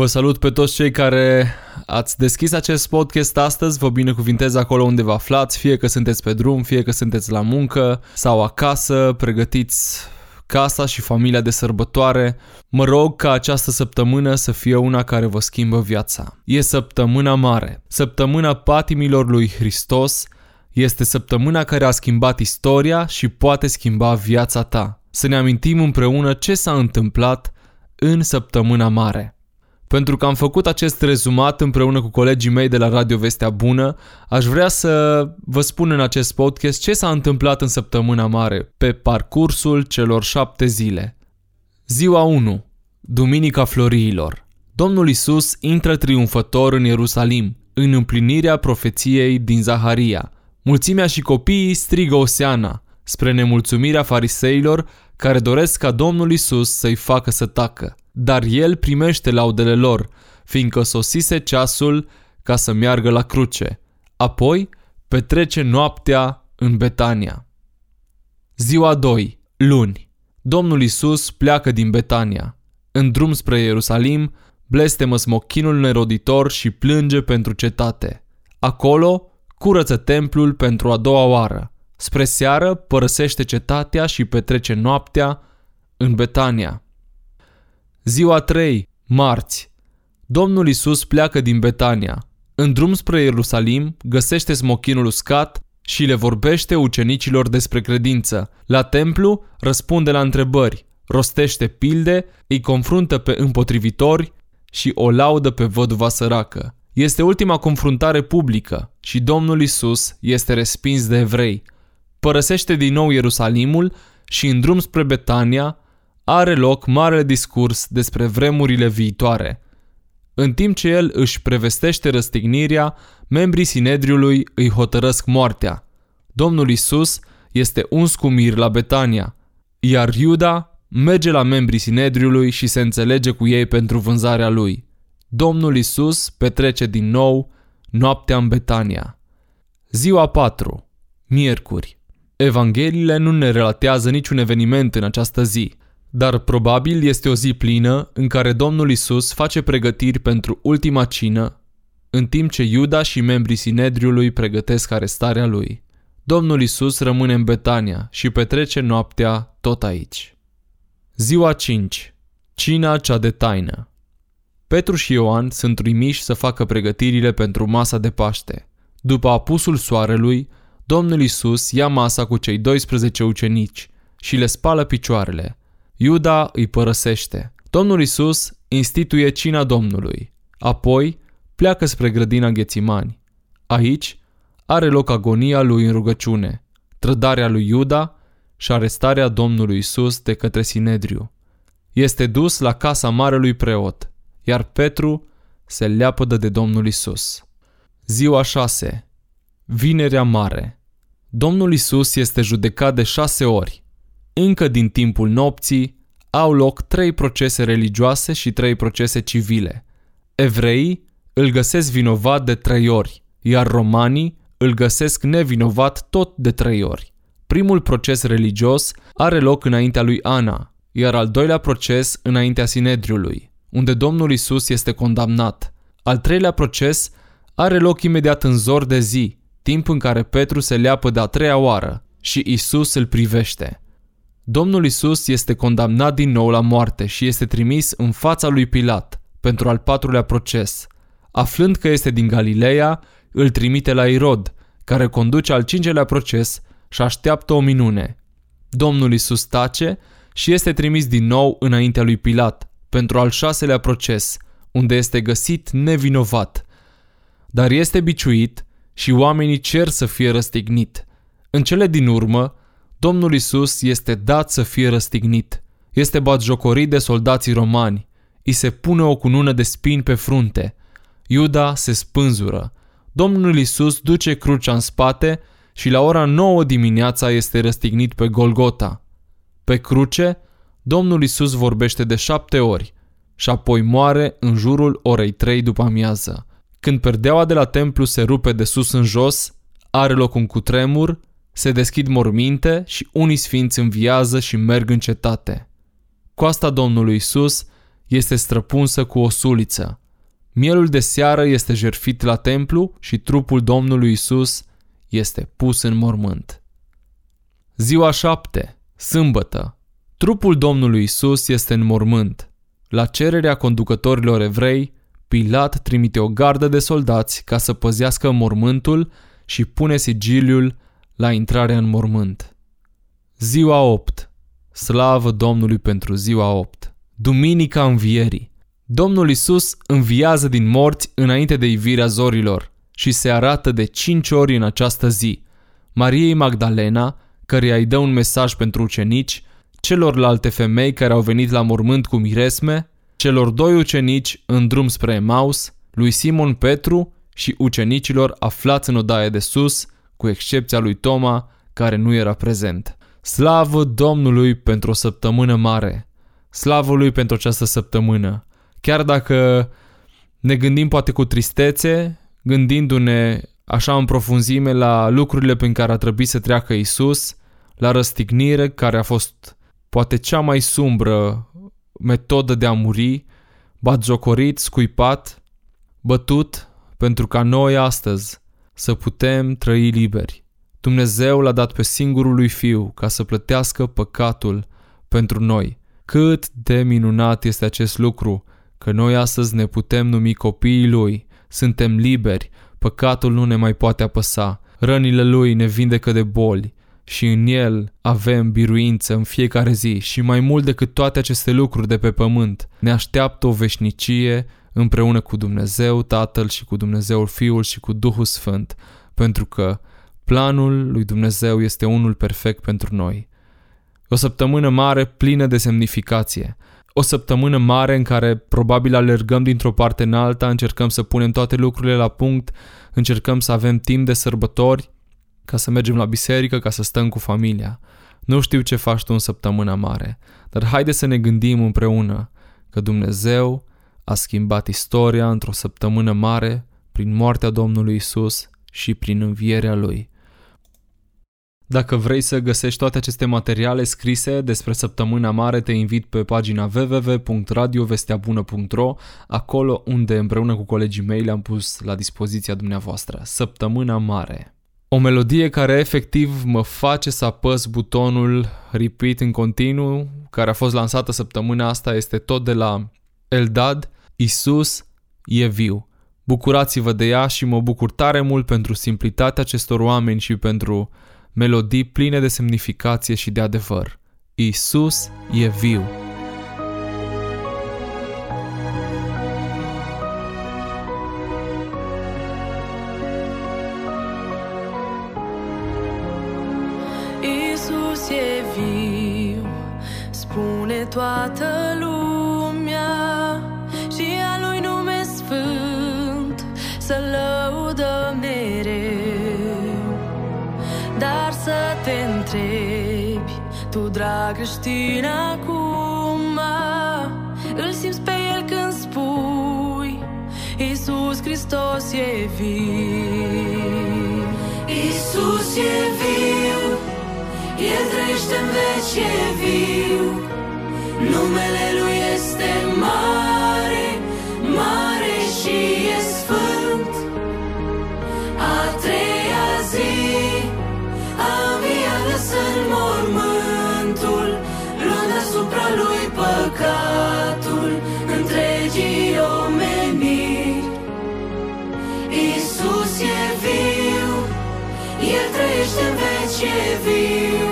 Vă salut pe toți cei care ați deschis acest podcast astăzi, vă binecuvintez acolo unde vă aflați, fie că sunteți pe drum, fie că sunteți la muncă sau acasă, pregătiți casa și familia de sărbătoare. Mă rog ca această săptămână să fie una care vă schimbă viața. E săptămâna mare, săptămâna patimilor lui Hristos, este săptămâna care a schimbat istoria și poate schimba viața ta. Să ne amintim împreună ce s-a întâmplat în săptămâna mare. Pentru că am făcut acest rezumat împreună cu colegii mei de la Radio Vestea Bună, aș vrea să vă spun în acest podcast ce s-a întâmplat în săptămâna mare, pe parcursul celor șapte zile. Ziua 1. Duminica Floriilor. Domnul Isus intră triumfător în Ierusalim, în împlinirea profeției din Zaharia. Mulțimea și copiii strigă Oseana, spre nemulțumirea fariseilor care doresc ca Domnul Isus să-i facă să tacă dar el primește laudele lor, fiindcă sosise ceasul ca să meargă la cruce. Apoi petrece noaptea în Betania. Ziua 2. Luni. Domnul Isus pleacă din Betania. În drum spre Ierusalim, blestemă smochinul neroditor și plânge pentru cetate. Acolo, curăță templul pentru a doua oară. Spre seară, părăsește cetatea și petrece noaptea în Betania. Ziua 3, marți. Domnul Isus pleacă din Betania. În drum spre Ierusalim, găsește smochinul uscat și le vorbește ucenicilor despre credință. La templu, răspunde la întrebări, rostește pilde, îi confruntă pe împotrivitori și o laudă pe văduva săracă. Este ultima confruntare publică și Domnul Isus este respins de evrei. Părăsește din nou Ierusalimul și în drum spre Betania are loc marele discurs despre vremurile viitoare. În timp ce el își prevestește răstignirea, membrii Sinedriului îi hotărăsc moartea. Domnul Isus este uns cu mir la Betania, iar Iuda merge la membrii Sinedriului și se înțelege cu ei pentru vânzarea lui. Domnul Isus petrece din nou noaptea în Betania. Ziua 4. Miercuri. Evangheliile nu ne relatează niciun eveniment în această zi – dar probabil este o zi plină în care Domnul Isus face pregătiri pentru ultima cină, în timp ce Iuda și membrii Sinedriului pregătesc arestarea lui. Domnul Isus rămâne în Betania și petrece noaptea tot aici. Ziua 5. Cina cea de taină. Petru și Ioan sunt trimiși să facă pregătirile pentru masa de Paște. După apusul soarelui, Domnul Isus ia masa cu cei 12 ucenici și le spală picioarele – Iuda îi părăsește. Domnul Isus instituie cina Domnului. Apoi pleacă spre grădina Ghețimani. Aici are loc agonia lui în rugăciune, trădarea lui Iuda și arestarea Domnului Isus de către Sinedriu. Este dus la casa marelui preot, iar Petru se leapădă de Domnul Isus. Ziua 6. Vinerea Mare. Domnul Isus este judecat de șase ori încă din timpul nopții, au loc trei procese religioase și trei procese civile. Evreii îl găsesc vinovat de trei ori, iar romanii îl găsesc nevinovat tot de trei ori. Primul proces religios are loc înaintea lui Ana, iar al doilea proces înaintea Sinedriului, unde Domnul Isus este condamnat. Al treilea proces are loc imediat în zor de zi, timp în care Petru se leapă de a treia oară și Isus îl privește. Domnul Isus este condamnat din nou la moarte și este trimis în fața lui Pilat pentru al patrulea proces. Aflând că este din Galileea, îl trimite la Irod, care conduce al cincelea proces și așteaptă o minune. Domnul Isus tace și este trimis din nou înaintea lui Pilat pentru al șaselea proces, unde este găsit nevinovat. Dar este biciuit și oamenii cer să fie răstignit. În cele din urmă, Domnul Isus este dat să fie răstignit. Este batjocorit de soldații romani. I se pune o cunună de spini pe frunte. Iuda se spânzură. Domnul Isus duce crucea în spate și la ora 9 dimineața este răstignit pe Golgota. Pe cruce, Domnul Isus vorbește de șapte ori și apoi moare în jurul orei 3 după amiază. Când perdeaua de la templu se rupe de sus în jos, are loc un cutremur se deschid morminte și unii sfinți înviază și merg în cetate. Coasta Domnului Isus este străpunsă cu o suliță. Mielul de seară este jerfit la templu și trupul Domnului Isus este pus în mormânt. Ziua șapte, sâmbătă, trupul Domnului Isus este în mormânt. La cererea conducătorilor evrei, Pilat trimite o gardă de soldați ca să păzească mormântul și pune sigiliul la intrarea în mormânt. Ziua 8. Slavă Domnului pentru ziua 8. Duminica Învierii. Domnul Isus înviază din morți înainte de ivirea zorilor și se arată de cinci ori în această zi. Mariei Magdalena, căreia îi dă un mesaj pentru ucenici, celorlalte femei care au venit la mormânt cu miresme, celor doi ucenici în drum spre Emaus, lui Simon Petru și ucenicilor aflați în odaie de sus, cu excepția lui Toma, care nu era prezent. Slavă Domnului pentru o săptămână mare! Slavă Lui pentru această săptămână! Chiar dacă ne gândim poate cu tristețe, gândindu-ne așa în profunzime la lucrurile prin care a trebuit să treacă Isus, la răstignire care a fost poate cea mai sumbră metodă de a muri, batjocorit, scuipat, bătut, pentru ca noi astăzi să putem trăi liberi. Dumnezeu l-a dat pe singurul lui Fiu ca să plătească păcatul pentru noi. Cât de minunat este acest lucru, că noi astăzi ne putem numi copiii Lui, suntem liberi, păcatul nu ne mai poate apăsa, rănile Lui ne vindecă de boli și în El avem biruință în fiecare zi și mai mult decât toate aceste lucruri de pe pământ, ne așteaptă o veșnicie împreună cu Dumnezeu Tatăl și cu Dumnezeul Fiul și cu Duhul Sfânt, pentru că planul lui Dumnezeu este unul perfect pentru noi. O săptămână mare plină de semnificație. O săptămână mare în care probabil alergăm dintr-o parte în alta, încercăm să punem toate lucrurile la punct, încercăm să avem timp de sărbători, ca să mergem la biserică, ca să stăm cu familia. Nu știu ce faci tu în săptămâna mare, dar haide să ne gândim împreună că Dumnezeu a schimbat istoria într-o săptămână mare prin moartea Domnului Isus și prin învierea Lui. Dacă vrei să găsești toate aceste materiale scrise despre săptămâna mare, te invit pe pagina www.radiovesteabună.ro, acolo unde împreună cu colegii mei le-am pus la dispoziția dumneavoastră. Săptămâna mare. O melodie care efectiv mă face să apăs butonul repeat în continuu, care a fost lansată săptămâna asta, este tot de la Eldad, Isus e viu. Bucurați-vă de ea și mă bucur tare mult pentru simplitatea acestor oameni și pentru melodii pline de semnificație și de adevăr. Isus e viu. Tu dragă știi acum, îl simți pe el când spui, Isus Hristos e viu. Isus e viu, el trăiește în veci, e viu Numele Lui este în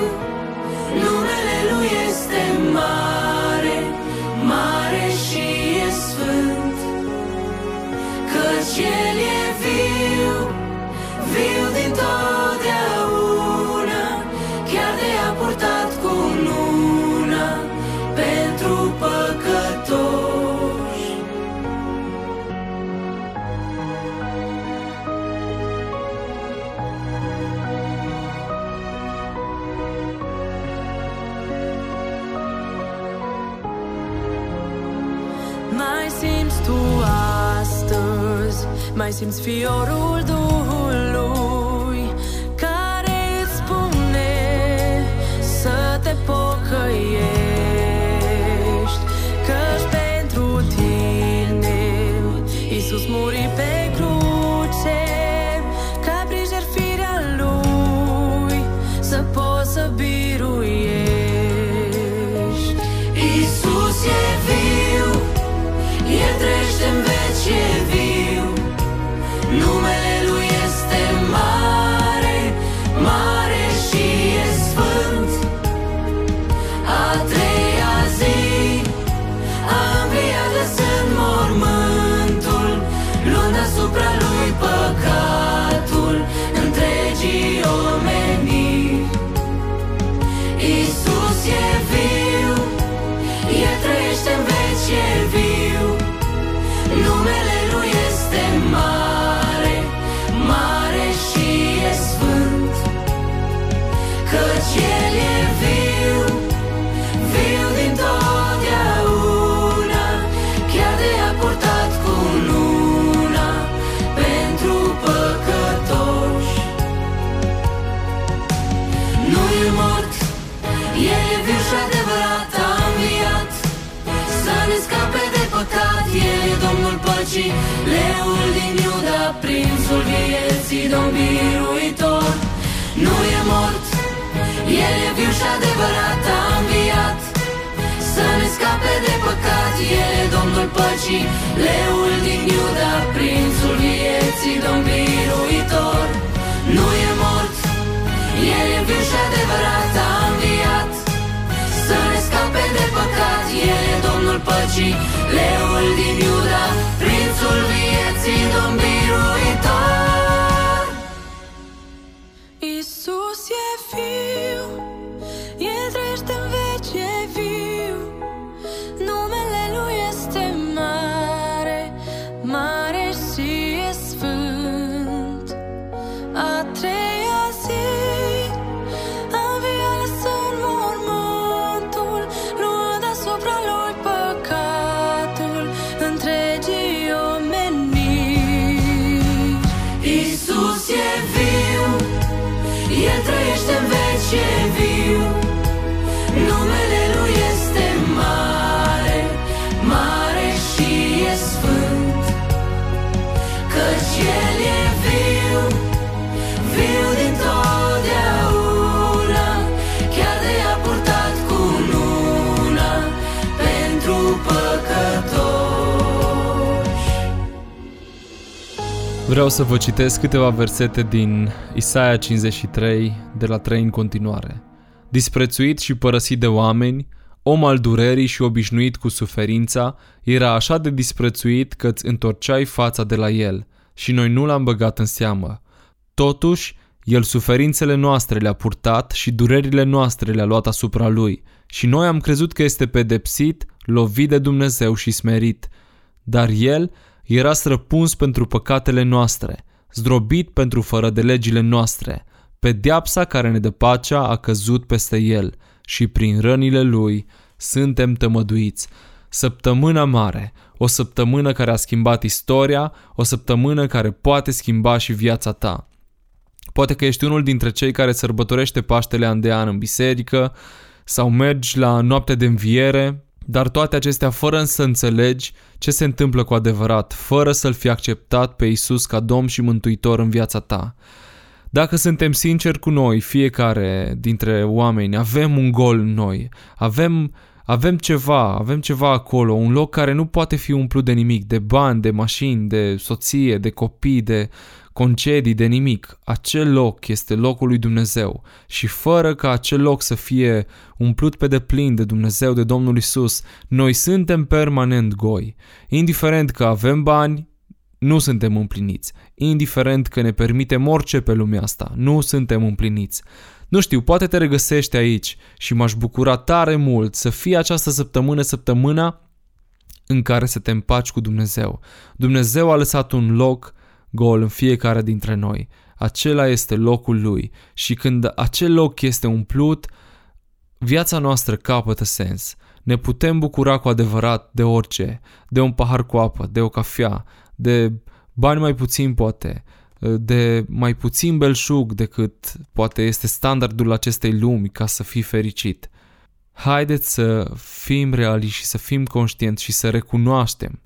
mai simți Domnul păcii Leul din Iuda Prințul vieții Domn biruitor. Nu e mort El e viu și adevărat a înviat. Să ne scape de păcat El e Domnul păcii. Leul din Iuda Prințul vieții Domn biruitor. Nu e mort El e viu și adevărat a înviat. Să ne scape de păcat El e Domnul păcii. Leul din Iuda Prințul vieții Domn trăiește în veci, e viu. Numele Vreau să vă citesc câteva versete din Isaia 53, de la 3 în continuare. Disprețuit și părăsit de oameni, om al durerii și obișnuit cu suferința, era așa de disprețuit că îți întorceai fața de la el și noi nu l-am băgat în seamă. Totuși, el suferințele noastre le-a purtat și durerile noastre le-a luat asupra lui și noi am crezut că este pedepsit, lovit de Dumnezeu și smerit. Dar el era străpuns pentru păcatele noastre, zdrobit pentru fără de legile noastre. Pedeapsa care ne dă pacea a căzut peste el și prin rănile lui suntem tămăduiți. Săptămâna mare, o săptămână care a schimbat istoria, o săptămână care poate schimba și viața ta. Poate că ești unul dintre cei care sărbătorește Paștele an de an în biserică sau mergi la noapte de înviere, dar toate acestea fără să înțelegi ce se întâmplă cu adevărat, fără să-L fi acceptat pe Isus ca Domn și Mântuitor în viața ta. Dacă suntem sinceri cu noi, fiecare dintre oameni, avem un gol în noi, avem, avem ceva, avem ceva acolo, un loc care nu poate fi umplut de nimic, de bani, de mașini, de soție, de copii, de concedii, de nimic. Acel loc este locul lui Dumnezeu și fără ca acel loc să fie umplut pe deplin de Dumnezeu, de Domnul Isus, noi suntem permanent goi. Indiferent că avem bani, nu suntem împliniți. Indiferent că ne permitem orice pe lumea asta, nu suntem împliniți. Nu știu, poate te regăsești aici și m-aș bucura tare mult să fie această săptămână săptămâna în care să te împaci cu Dumnezeu. Dumnezeu a lăsat un loc gol în fiecare dintre noi. Acela este locul lui și când acel loc este umplut, viața noastră capătă sens. Ne putem bucura cu adevărat de orice, de un pahar cu apă, de o cafea, de bani mai puțin poate, de mai puțin belșug decât poate este standardul acestei lumi ca să fii fericit. Haideți să fim reali și să fim conștienți și să recunoaștem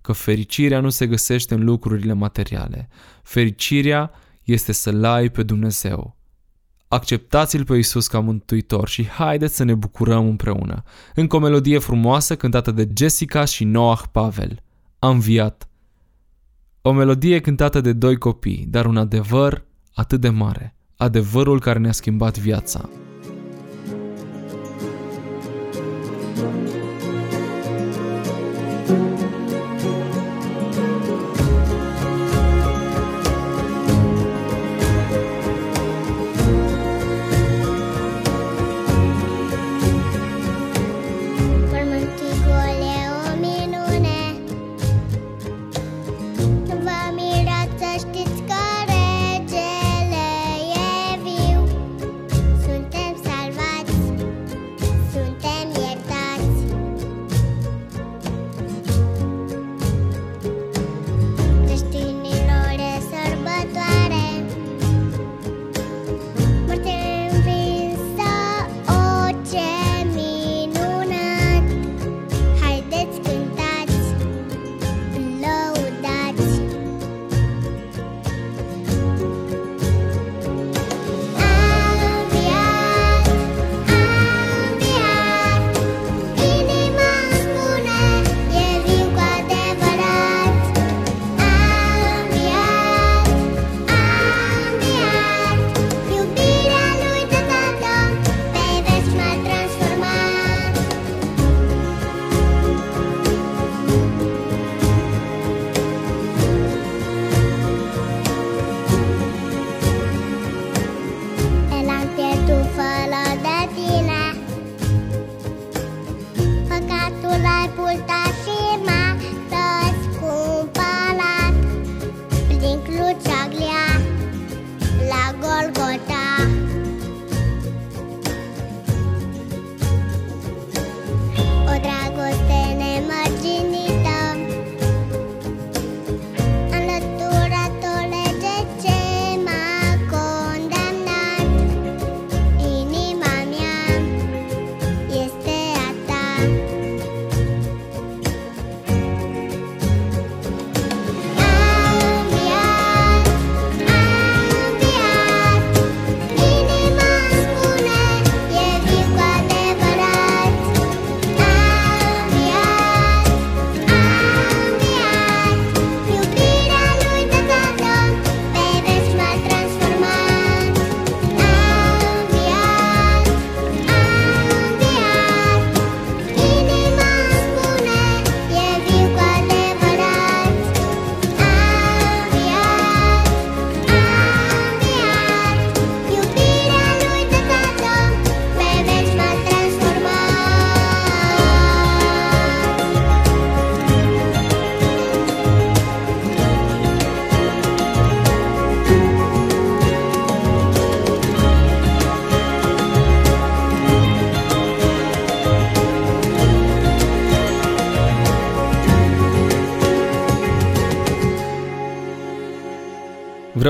că fericirea nu se găsește în lucrurile materiale. Fericirea este să-L ai pe Dumnezeu. Acceptați-L pe Iisus ca mântuitor și haideți să ne bucurăm împreună. Încă o melodie frumoasă cântată de Jessica și Noah Pavel. A înviat. O melodie cântată de doi copii, dar un adevăr atât de mare. Adevărul care ne-a schimbat viața.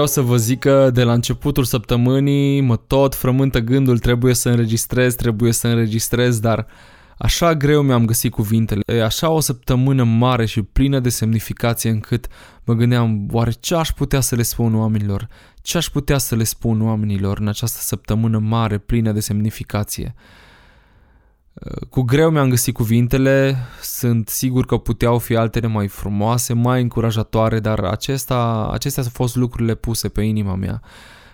Vreau să vă zic că de la începutul săptămânii mă tot frământă gândul trebuie să înregistrez, trebuie să înregistrez, dar așa greu mi-am găsit cuvintele. E așa o săptămână mare și plină de semnificație încât mă gândeam oare ce aș putea să le spun oamenilor? Ce aș putea să le spun oamenilor în această săptămână mare plină de semnificație? Cu greu mi-am găsit cuvintele, sunt sigur că puteau fi altele mai frumoase, mai încurajatoare, dar acesta, acestea au fost lucrurile puse pe inima mea.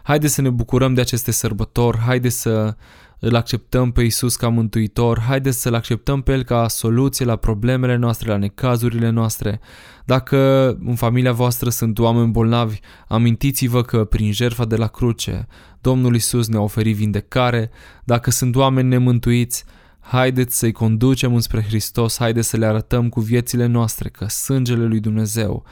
Haide să ne bucurăm de aceste sărbători, haide să îl acceptăm pe Isus ca mântuitor, haide să-L acceptăm pe El ca soluție la problemele noastre, la necazurile noastre. Dacă în familia voastră sunt oameni bolnavi, amintiți-vă că prin jertfa de la cruce, Domnul Isus ne-a oferit vindecare. Dacă sunt oameni nemântuiți, Haideți să-i conducem înspre Hristos, haideți să le arătăm cu viețile noastre că sângele lui Dumnezeu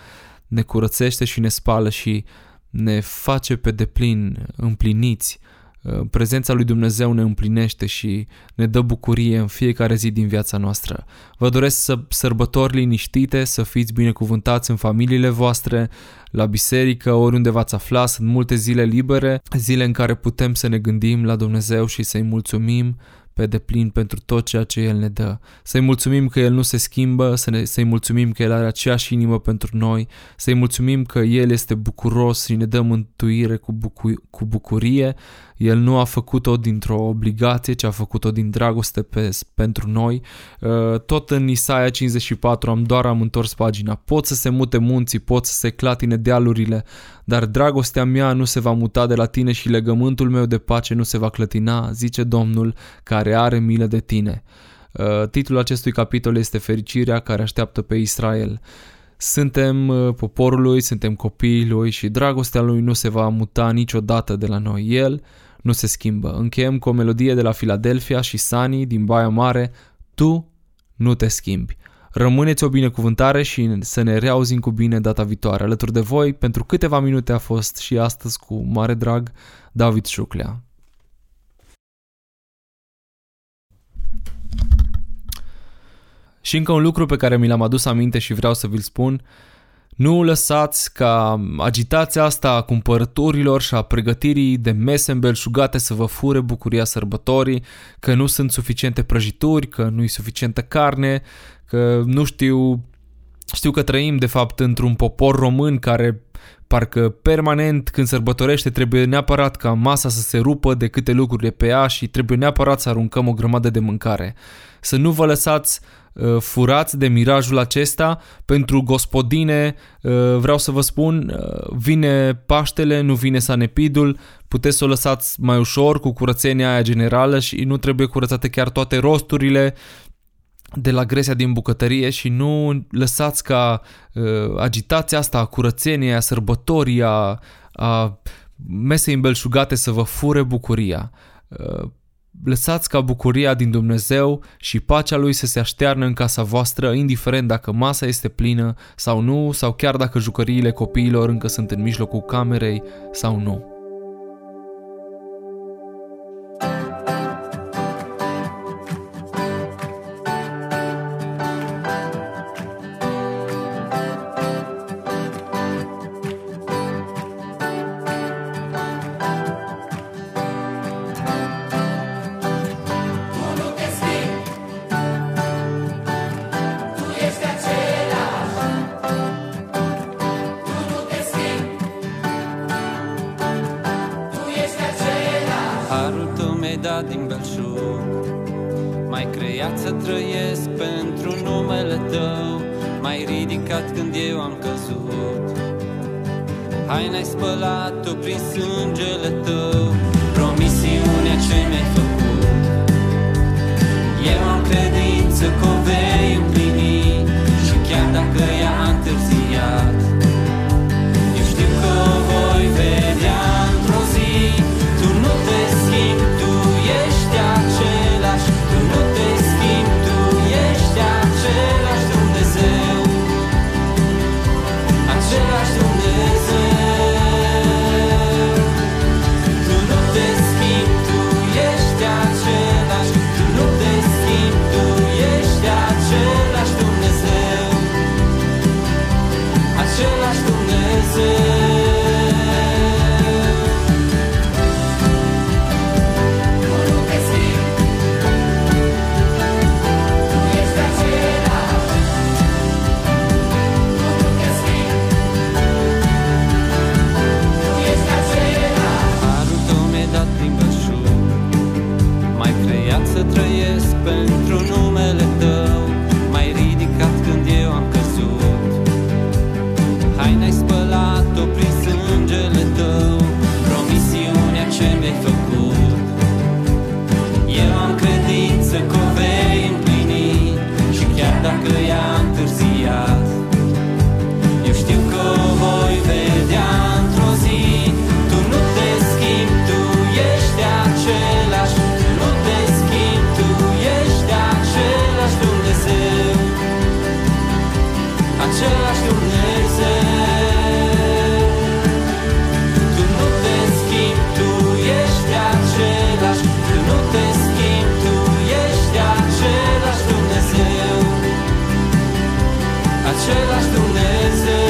ne curățește și ne spală și ne face pe deplin împliniți. Uh, prezența lui Dumnezeu ne împlinește și ne dă bucurie în fiecare zi din viața noastră. Vă doresc să sărbători liniștite, să fiți binecuvântați în familiile voastre, la biserică, oriunde v-ați afla, sunt multe zile libere, zile în care putem să ne gândim la Dumnezeu și să-i mulțumim pe deplin pentru tot ceea ce El ne dă. Să-i mulțumim că El nu se schimbă, să ne, să-i mulțumim că El are aceeași inimă pentru noi, să-i mulțumim că El este bucuros și ne dă mântuire cu, bucu- cu bucurie. El nu a făcut-o dintr-o obligație, ci a făcut-o din dragoste pe, pentru noi. Uh, tot în Isaia 54 am doar am întors pagina. Pot să se mute munții, pot să se clatine dealurile, dar dragostea mea nu se va muta de la tine și legământul meu de pace nu se va clătina, zice Domnul, care are milă de tine. Uh, titlul acestui capitol este Fericirea care așteaptă pe Israel. Suntem uh, poporul lui, suntem copiii lui și dragostea lui nu se va muta niciodată de la noi. El nu se schimbă. Încheiem cu o melodie de la Philadelphia și Sani din Baia Mare, Tu nu te schimbi. Rămâneți o binecuvântare și să ne reauzim cu bine data viitoare. Alături de voi, pentru câteva minute a fost și astăzi cu mare drag David Șuclea. Și încă un lucru pe care mi l-am adus aminte și vreau să vi-l spun, nu lăsați ca agitația asta a cumpărăturilor și a pregătirii de mese îmbelșugate să vă fure bucuria sărbătorii, că nu sunt suficiente prăjituri, că nu e suficientă carne, că nu știu, știu că trăim de fapt într-un popor român care parcă permanent când sărbătorește trebuie neapărat ca masa să se rupă de câte lucruri de pe ea și trebuie neapărat să aruncăm o grămadă de mâncare. Să nu vă lăsați uh, furați de mirajul acesta. Pentru gospodine, uh, vreau să vă spun, uh, vine Paștele, nu vine Sanepidul, puteți să o lăsați mai ușor cu curățenia aia generală și nu trebuie curățate chiar toate rosturile, de la gresia din bucătărie și nu lăsați ca uh, agitația asta a curățeniei, a sărbătorii, a, a mesei îmbelșugate să vă fure bucuria. Uh, lăsați ca bucuria din Dumnezeu și pacea Lui să se aștearnă în casa voastră, indiferent dacă masa este plină sau nu, sau chiar dacă jucăriile copiilor încă sunt în mijlocul camerei sau nu. Ridicat când eu am căzut. Haina-ai spălat-o prin sângele Tău dentro. noi. același Dumnezeu.